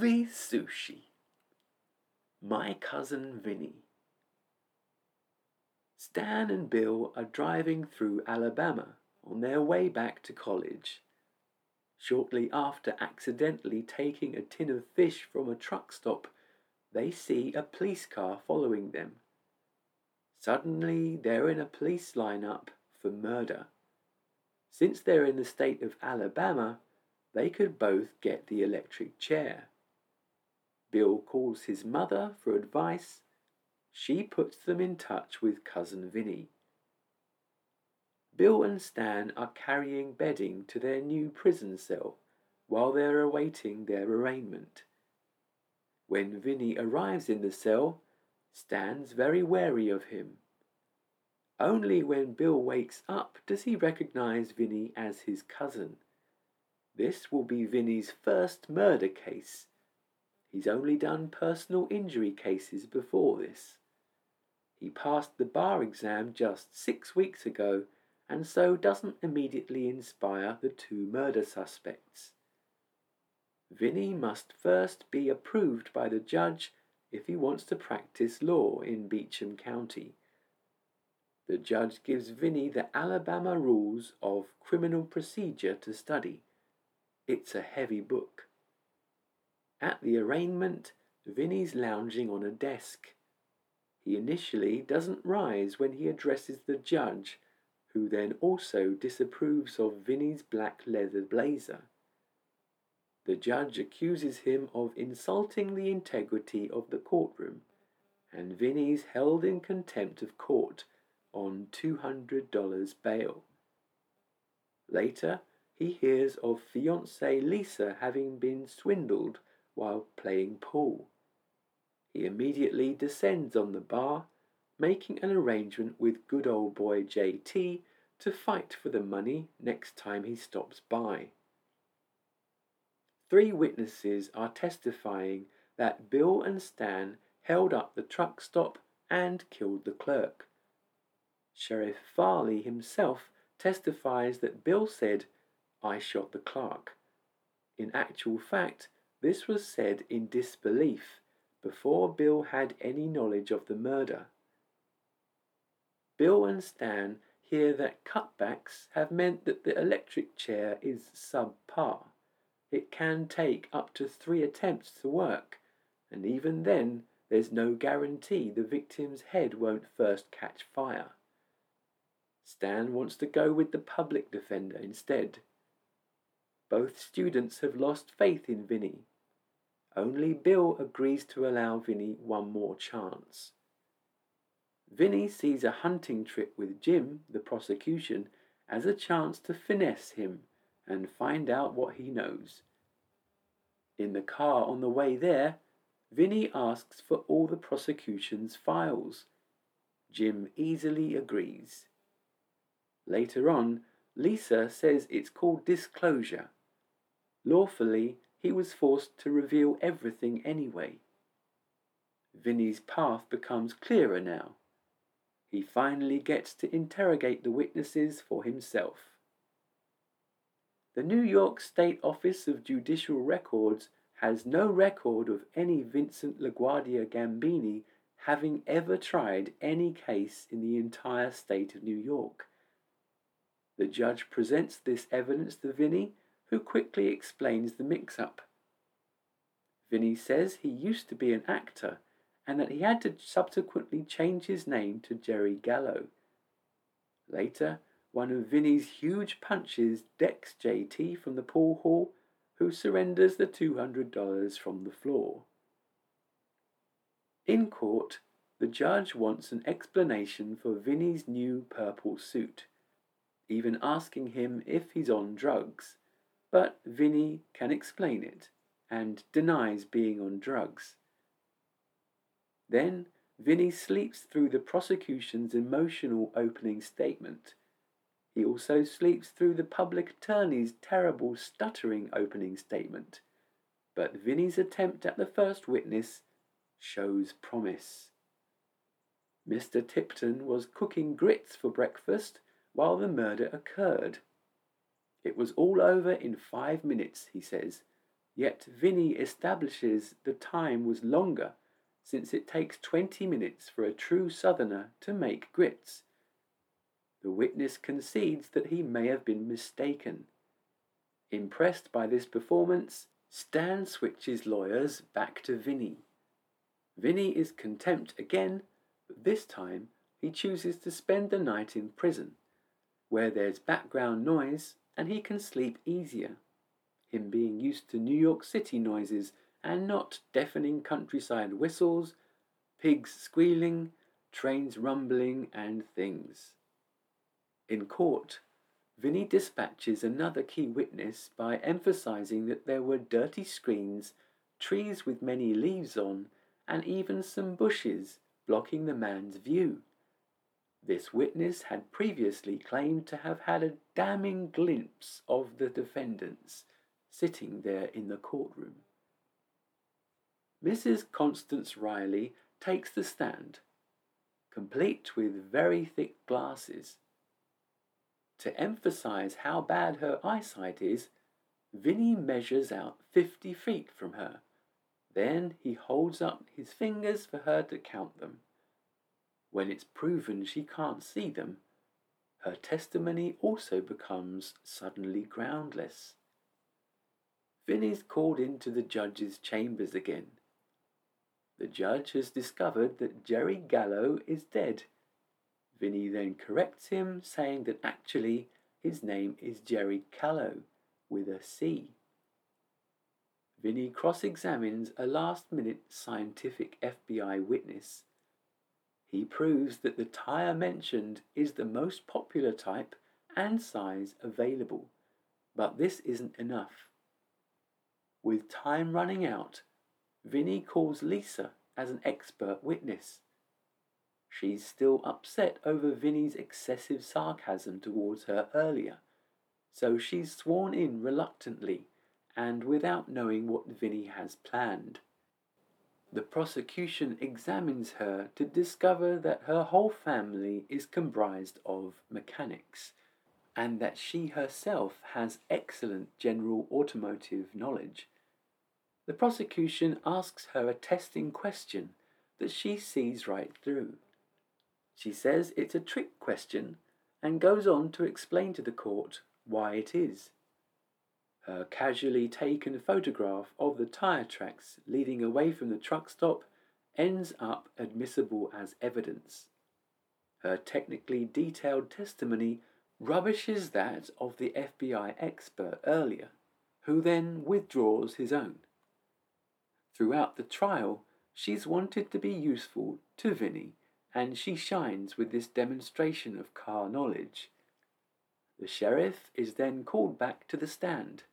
movie sushi. My cousin Vinny. Stan and Bill are driving through Alabama on their way back to college. Shortly after accidentally taking a tin of fish from a truck stop, they see a police car following them. Suddenly, they're in a police lineup for murder. Since they're in the state of Alabama, they could both get the electric chair. Bill calls his mother for advice. She puts them in touch with cousin Vinny. Bill and Stan are carrying bedding to their new prison cell while they're awaiting their arraignment. When Vinny arrives in the cell, Stan's very wary of him. Only when Bill wakes up does he recognize Vinny as his cousin. This will be Vinny's first murder case. He's only done personal injury cases before this. He passed the bar exam just six weeks ago and so doesn't immediately inspire the two murder suspects. Vinny must first be approved by the judge if he wants to practice law in Beecham County. The judge gives Vinny the Alabama Rules of Criminal Procedure to study. It's a heavy book. At the arraignment, Vinny's lounging on a desk. He initially doesn't rise when he addresses the judge, who then also disapproves of Vinny's black leather blazer. The judge accuses him of insulting the integrity of the courtroom, and Vinny's held in contempt of court on $200 bail. Later, he hears of fiancée Lisa having been swindled while playing pool. He immediately descends on the bar, making an arrangement with good old boy JT to fight for the money next time he stops by. Three witnesses are testifying that Bill and Stan held up the truck stop and killed the clerk. Sheriff Farley himself testifies that Bill said, I shot the clerk. In actual fact, this was said in disbelief before Bill had any knowledge of the murder. Bill and Stan hear that cutbacks have meant that the electric chair is subpar. It can take up to three attempts to work, and even then, there's no guarantee the victim's head won't first catch fire. Stan wants to go with the public defender instead. Both students have lost faith in Vinny. Only Bill agrees to allow Vinny one more chance. Vinny sees a hunting trip with Jim, the prosecution, as a chance to finesse him and find out what he knows. In the car on the way there, Vinny asks for all the prosecution's files. Jim easily agrees. Later on, Lisa says it's called disclosure. Lawfully, he was forced to reveal everything anyway. Vinny's path becomes clearer now. He finally gets to interrogate the witnesses for himself. The New York State Office of Judicial Records has no record of any Vincent LaGuardia Gambini having ever tried any case in the entire state of New York. The judge presents this evidence to Vinny, who quickly explains the mix up. Vinny says he used to be an actor and that he had to subsequently change his name to Jerry Gallo. Later, one of Vinny's huge punches decks JT from the pool hall, who surrenders the $200 from the floor. In court, the judge wants an explanation for Vinny's new purple suit even asking him if he's on drugs. But Vinny can explain it and denies being on drugs. Then Vinny sleeps through the prosecution's emotional opening statement. He also sleeps through the public attorney's terrible stuttering opening statement. But Vinny's attempt at the first witness shows promise. Mr. Tipton was cooking grits for breakfast while the murder occurred. It was all over in five minutes, he says. Yet Vinny establishes the time was longer, since it takes 20 minutes for a true southerner to make grits. The witness concedes that he may have been mistaken. Impressed by this performance, Stan switches lawyers back to Vinny. Vinny is contempt again, but this time he chooses to spend the night in prison, where there's background noise and he can sleep easier. Him being used to New York City noises and not deafening countryside whistles, pigs squealing, trains rumbling, and things. In court, Vinny dispatches another key witness by emphasizing that there were dirty screens, trees with many leaves on, and even some bushes blocking the man's view. This witness had previously claimed to have had a damning glimpse of the defendants sitting there in the courtroom. Mrs. Constance Riley takes the stand, complete with very thick glasses. To emphasize how bad her eyesight is, Vinny measures out fifty feet from her. Then he holds up his fingers for her to count them. When it's proven she can't see them, her testimony also becomes suddenly groundless. Vinny's called into the judge's chambers again. The judge has discovered that Jerry Gallo is dead. Vinny then corrects him, saying that actually his name is Jerry Callo with a C. Vinny cross examines a last minute scientific FBI witness he proves that the tyre mentioned is the most popular type and size available, but this isn't enough. With time running out, Vinny calls Lisa as an expert witness. She's still upset over Vinny's excessive sarcasm towards her earlier, so she's sworn in reluctantly and without knowing what Vinny has planned. The prosecution examines her to discover that her whole family is comprised of mechanics and that she herself has excellent general automotive knowledge. The prosecution asks her a testing question that she sees right through. She says it's a trick question and goes on to explain to the court why it is. Uh, a casually taken photograph of the tyre tracks leading away from the truck stop ends up admissible as evidence. Her technically detailed testimony rubbishes that of the FBI expert earlier, who then withdraws his own. Throughout the trial, she's wanted to be useful to Vinny, and she shines with this demonstration of car knowledge. The sheriff is then called back to the stand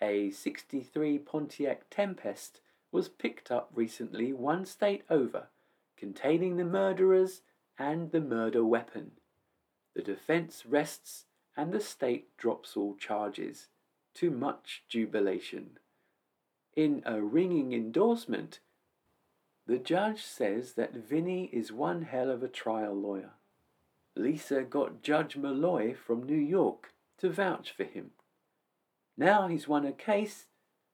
a 63 Pontiac Tempest was picked up recently one state over, containing the murderers and the murder weapon. The defense rests and the state drops all charges, to much jubilation. In a ringing endorsement, the judge says that Vinny is one hell of a trial lawyer. Lisa got Judge Malloy from New York to vouch for him. Now he's won a case,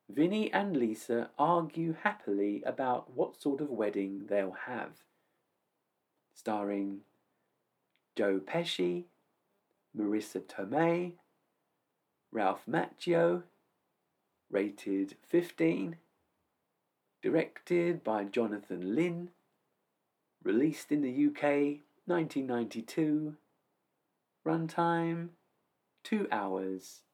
Vinny and Lisa argue happily about what sort of wedding they'll have. Starring Joe Pesci, Marisa Tomei, Ralph Macchio, rated 15, directed by Jonathan Lynn, released in the UK 1992, runtime 2 hours